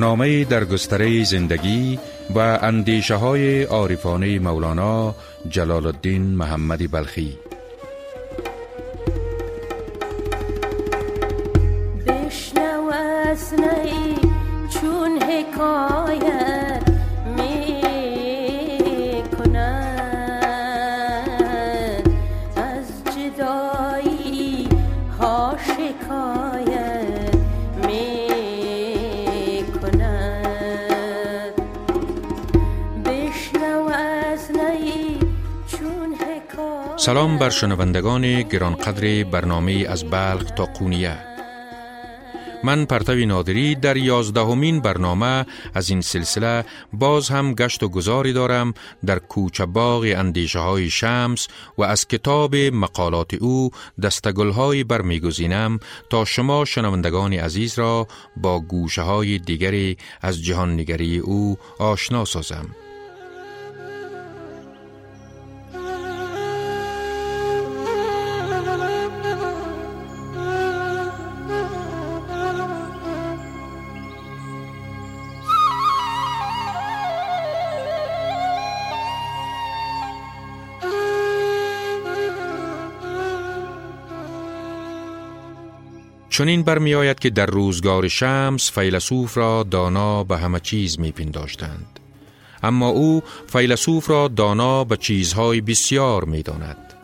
برنامه در گستره زندگی و اندیشه های عارفانه مولانا جلال الدین محمد بلخی. بشنو چون حکایت سلام بر شنوندگان گرانقدر برنامه از بلخ تا قونیه من پرتوی نادری در یازدهمین برنامه از این سلسله باز هم گشت و گذاری دارم در کوچه باغ اندیشه های شمس و از کتاب مقالات او دستگل های برمیگزینم تا شما شنوندگان عزیز را با گوشه های دیگری از جهان نگری او آشنا سازم. چنین برمی آید که در روزگار شمس فیلسوف را دانا به همه چیز می پنداشتند. اما او فیلسوف را دانا به چیزهای بسیار می داند.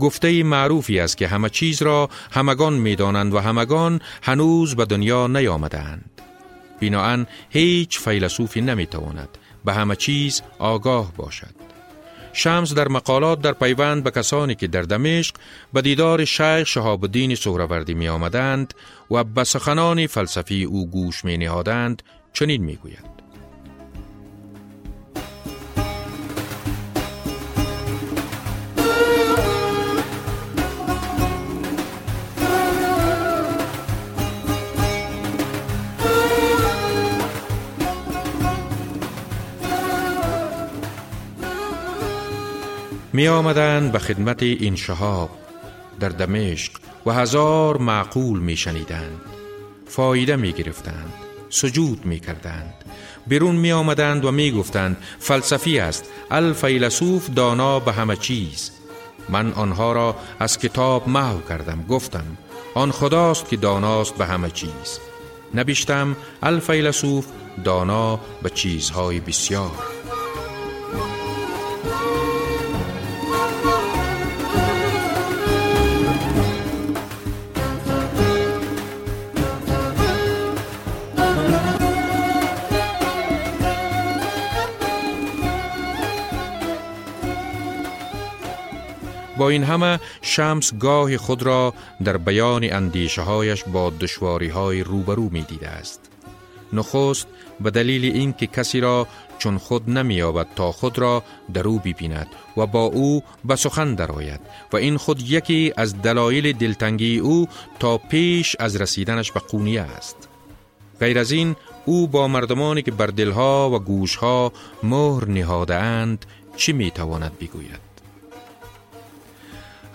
گفته معروفی است که همه چیز را همگان می دانند و همگان هنوز به دنیا نیامدند. بناهن هیچ فیلسوفی نمی تواند به همه چیز آگاه باشد. شمس در مقالات در پیوند به کسانی که در دمشق به دیدار شیخ شهاب الدین سهروردی می آمدند و به سخنان فلسفی او گوش می نهادند چنین می گوید. می آمدند به خدمت این شهاب در دمشق و هزار معقول می شنیدند فایده می گرفتند سجود می کردند بیرون می آمدند و می گفتند فلسفی است الفیلسوف دانا به همه چیز. من آنها را از کتاب محو کردم گفتم آن خداست که داناست به همه چیز. نبیشتم الفیلسوف دانا به چیزهای بسیار. این همه شمس گاه خود را در بیان اندیشه هایش با دشواری های روبرو می دیده است. نخست به دلیل اینکه کسی را چون خود نمییابد تا خود را در او ببیند و با او به سخن درآید و این خود یکی از دلایل دلتنگی او تا پیش از رسیدنش به قونیه است غیر از این او با مردمانی که بر دلها و گوشها مهر نهاده اند چی می‌تواند بگوید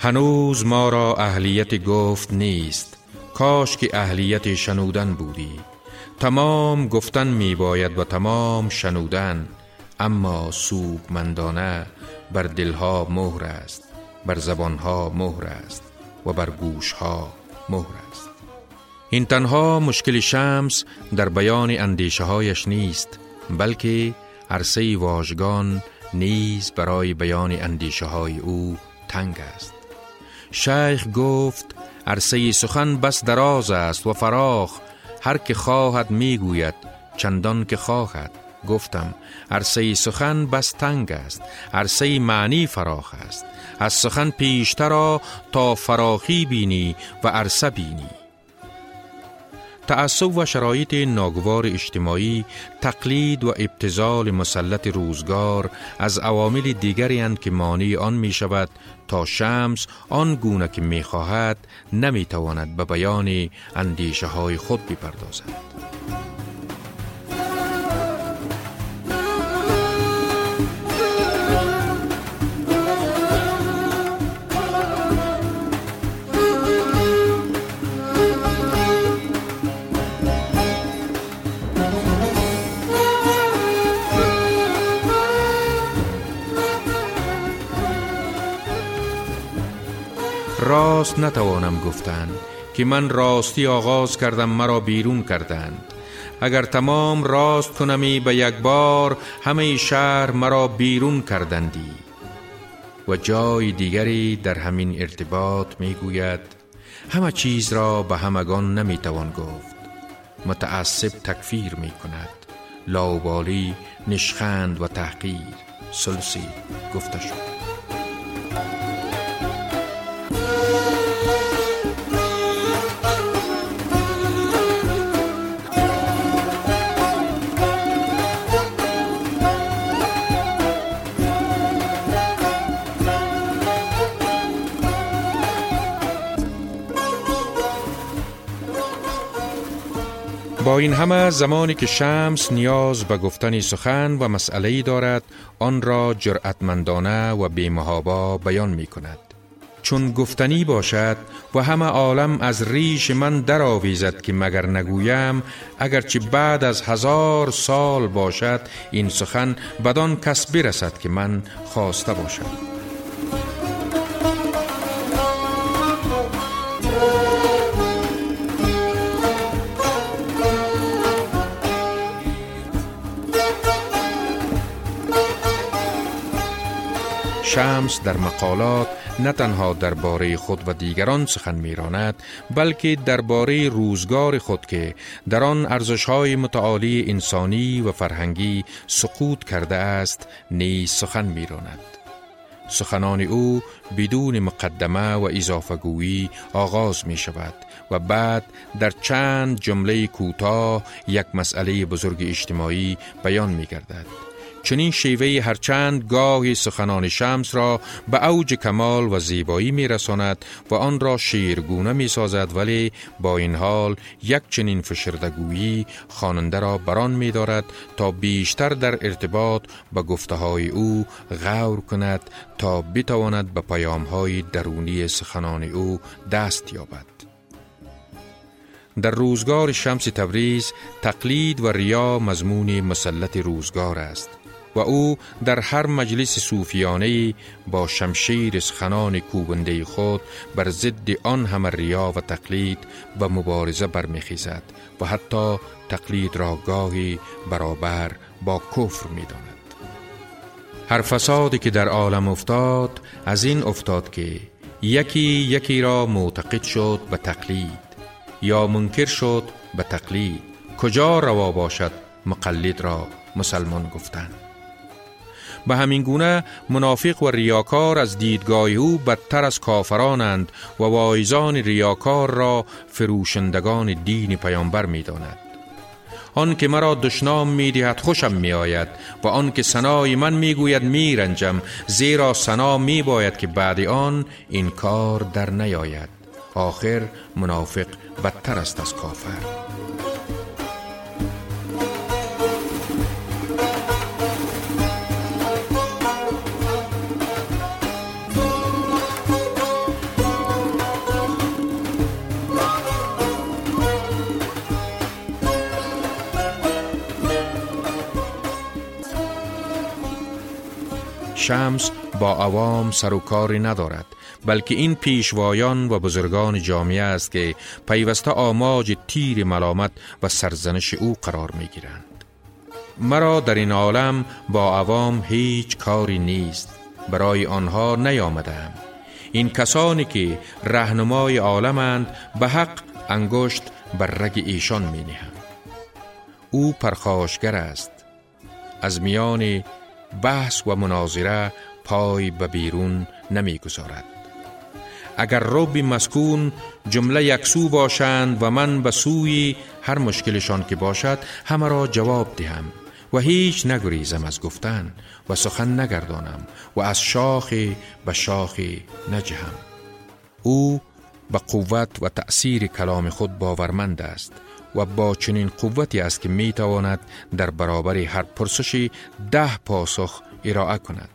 هنوز ما را اهلیت گفت نیست. کاش که اهلیت شنودن بودی. تمام گفتن می باید و تمام شنودن اما مندانه بر دلها مهر است بر زبانها مهر است و بر گوشها مهر است. این تنها مشکل شمس در بیان اندیشه هایش نیست بلکه عرصه واژگان نیز برای بیان اندیشه های او تنگ است. شیخ گفت عرصه سخن بس دراز است و فراخ هر که خواهد می‌گوید چندان که خواهد. گفتم عرصه سخن بس تنگ است عرصه معنی فراخ است. از سخن پیشتر تا فراخی بینی و عرصه بینی. تعصب و شرایط ناگوار اجتماعی تقلید و ابتزال مسلط روزگار از عوامل دیگری که مانع آن می شود تا شمس آن گونه که می خواهد نمی تواند به بیان اندیشه های خود بپردازد. راست نتوانم گفتن که من راستی آغاز کردم مرا بیرون کردند. اگر تمام راست کنمی به یک بار همه شهر مرا بیرون کردندی. و جای دیگری در همین ارتباط می گوید همه چیز را به همگان نمی توان گفت. متعصب تکفیر می کند لاوبالی نشخند و تحقیر. سلسی گفته شد. این همه زمانی که شمس نیاز به گفتن سخن و مسئله دارد آن را جرأتمندانه و بیمهابا بیان می کند چون گفتنی باشد و همه عالم از ریش من درآویزد که مگر نگویم اگرچه بعد از هزار سال باشد این سخن بدان کس برسد که من خواسته باشم. شمس در مقالات نه تنها درباره خود و دیگران سخن میراند بلکه درباره روزگار خود که در آن ارزش‌های متعالی انسانی و فرهنگی سقوط کرده است نیز سخن میراند سخنان او بدون مقدمه و اضافه گویی آغاز می شود و بعد در چند جمله کوتاه یک مسئله بزرگ اجتماعی بیان می گردد. چنین شیوه هرچند گاهی سخنان شمس را به اوج کمال و زیبایی می رساند و آن را شیرگونه می سازد ولی با این حال یک چنین فشردگویی خواننده را بران می دارد تا بیشتر در ارتباط با گفته های او غور کند تا بتواند به پیام های درونی سخنان او دست یابد. در روزگار شمس تبریز تقلید و ریا مضمون مسلط روزگار است و او در هر مجلس صوفیانه با شمشیر سخنان کوبنده خود بر ضد آن همه ریا و تقلید و مبارزه برمیخیزد و حتی تقلید را گاهی برابر با کفر می‌داند. هر فسادی که در عالم افتاد از این افتاد که یکی یکی را معتقد شد به تقلید یا منکر شد به تقلید. کجا روا باشد مقلد را مسلمان گفتند به همین گونه منافق و ریاکار از دیدگاه او بدتر از کافرانند و وایزان ریاکار را فروشندگان دین پیامبر می داند. آن که مرا دشنام می دهد خوشم می آید و آن که سنای من می گوید می رنجم زیرا سنا می باید که بعد آن این کار در نیاید آخر منافق بدتر است از کافر شمس با عوام سر و کاری ندارد بلکه این پیشوایان و بزرگان جامعه است که پیوسته آماج تیر ملامت و سرزنش او قرار می گیرند. مرا در این عالم با عوام هیچ کاری نیست برای آنها نیامدم این کسانی که رهنمای عالمند به حق انگشت بر رگ ایشان می نهم. او پرخاشگر است از میان بحث و مناظره پای به بیرون نمی گذارد. اگر رب مسکون جمله یکسو باشند و من به سوی هر مشکلشان که باشد همه را جواب دهم و هیچ نگریزم از گفتن و سخن نگردانم و از شاخ به شاخ نجهم او به قوت و تأثیر کلام خود باورمند است و با چنین قوتی است که می تواند در برابر هر پرسشی ده پاسخ ارائه کند.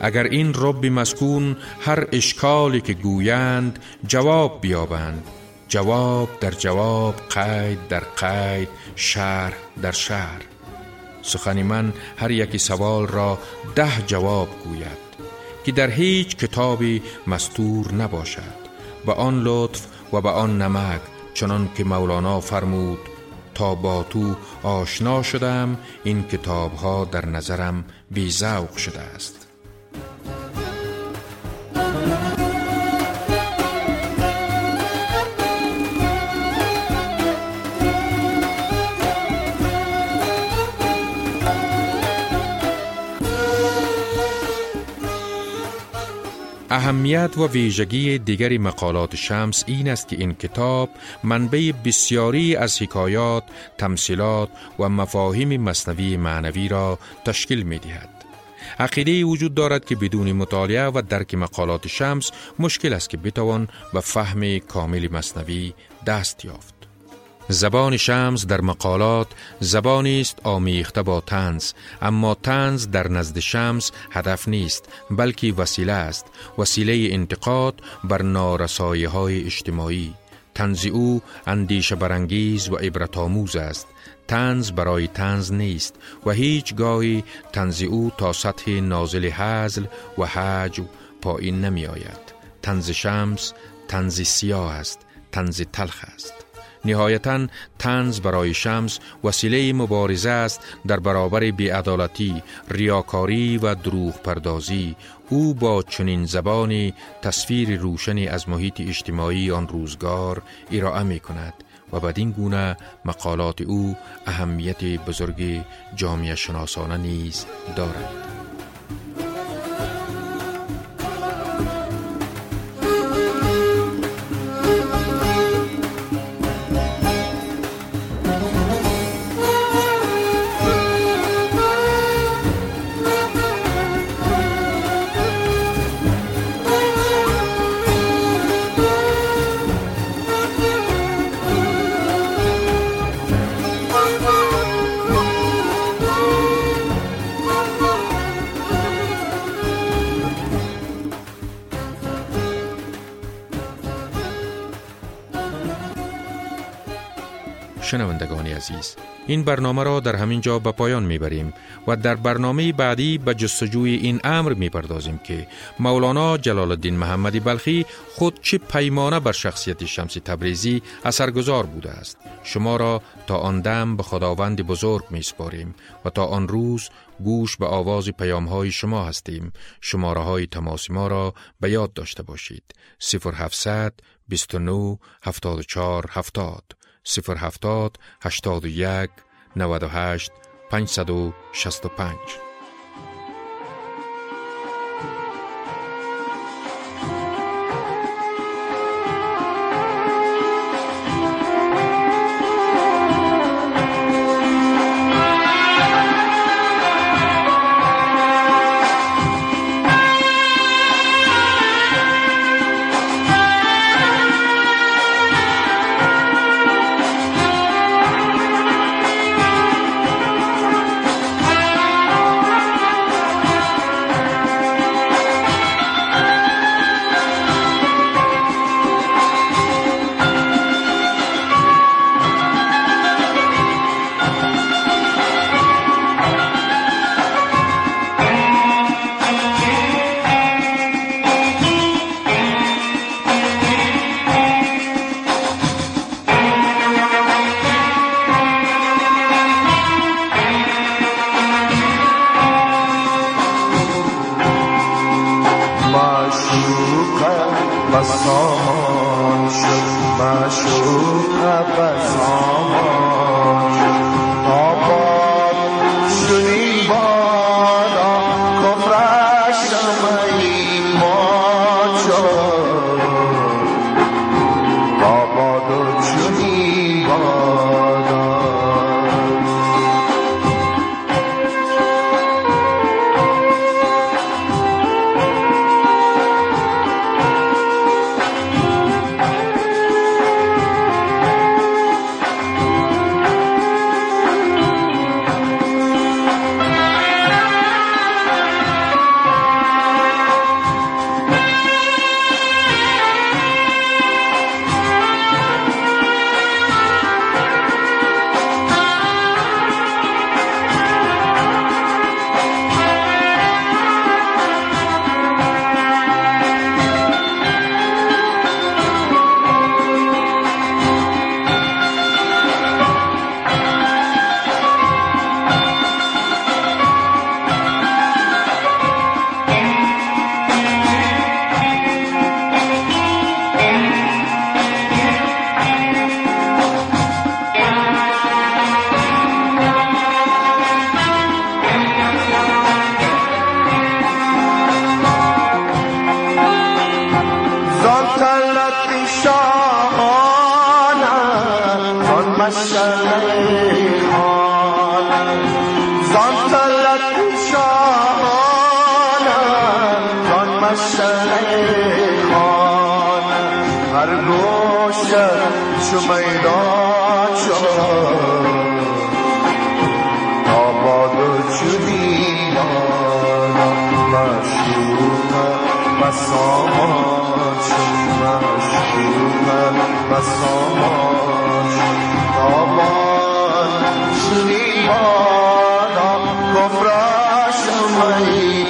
اگر این رب مسکون هر اشکالی که گویند جواب بیابند جواب در جواب قید در قید شهر در شهر سخن من هر یکی سوال را ده جواب گوید که در هیچ کتابی مستور نباشد و آن لطف و به آن نمک چنان که مولانا فرمود تا با تو آشنا شدم این کتاب ها در نظرم بیزوق شده است. اهمیت و ویژگی دیگری مقالات شمس این است که این کتاب منبع بسیاری از حکایات، تمثیلات و مفاهیم مصنوی معنوی را تشکیل می دهد. عقیده وجود دارد که بدون مطالعه و درک مقالات شمس مشکل است که بتوان به فهم کامل مصنوی دست یافت. زبان شمس در مقالات زبانی است آمیخته با تنز اما تنز در نزد شمس هدف نیست بلکه وسیله است. وسیله انتقاد بر نارسایی های اجتماعی. تنز او اندیشه برانگیز و عبرت آموز است. تنز برای تنز نیست و هیچ گاهی تنز او تا سطح نازل حزل و حج پایین نمی آید تنز شمس تنز سیاه است تنز تلخ است. نهایتا تنز برای شمس وسیله مبارزه است در برابر بیعدالتی، ریاکاری و دروغ پردازی او با چنین زبانی تصویر روشنی از محیط اجتماعی آن روزگار ارائه می کند و بدین گونه مقالات او اهمیت بزرگ جامعه شناسانه نیز دارد. عزیز. این برنامه را در همین جا به پایان می‌بریم و در برنامه بعدی به جستجوی این امر می‌پردازیم که مولانا جلال الدین محمدی بلخی خود چه پیمانه بر شخصیت شمس تبریزی اثرگذار بوده است. شما را تا آن دم به خداوند بزرگ میسپاریم و تا آن روز گوش به آواز پیام های شما هستیم. شماره های تماس ما را به یاد داشته باشید. 0700 29 74 70 070 81 98 565 پیدا شد. آباد شدی مشروب بساماش مشروب بساماش آباد شدی بادا کفرش می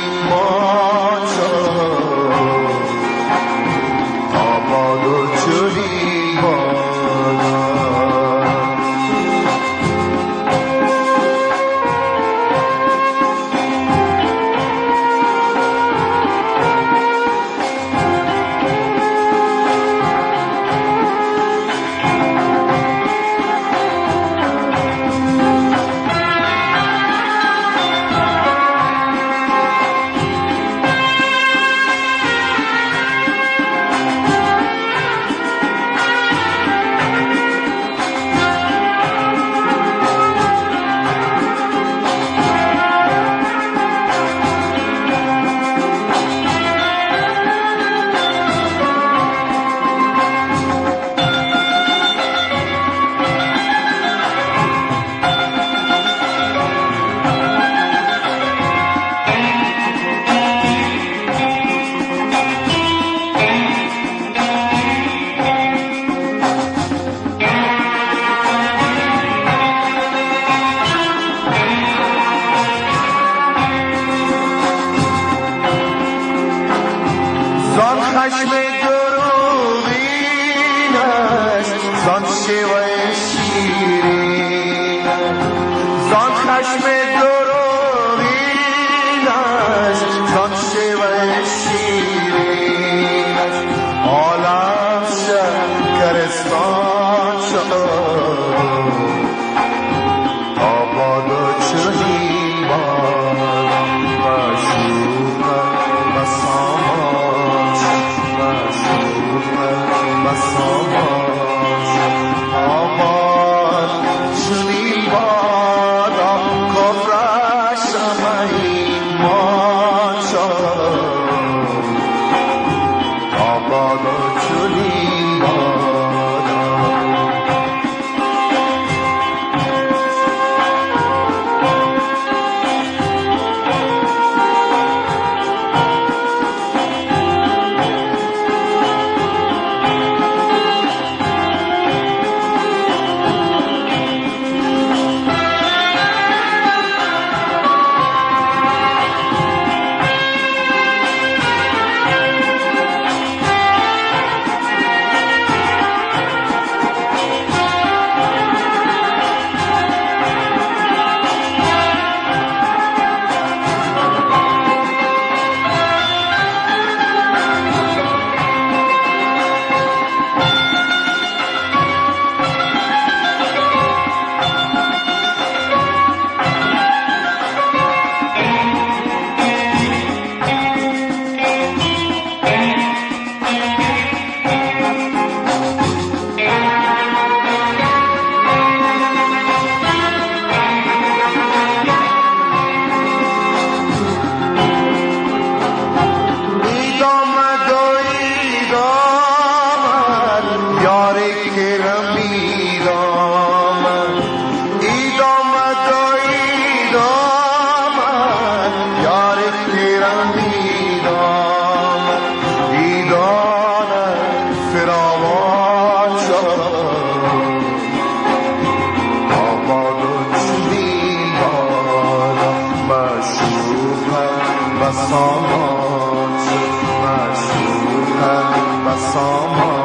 basama, basama, basama.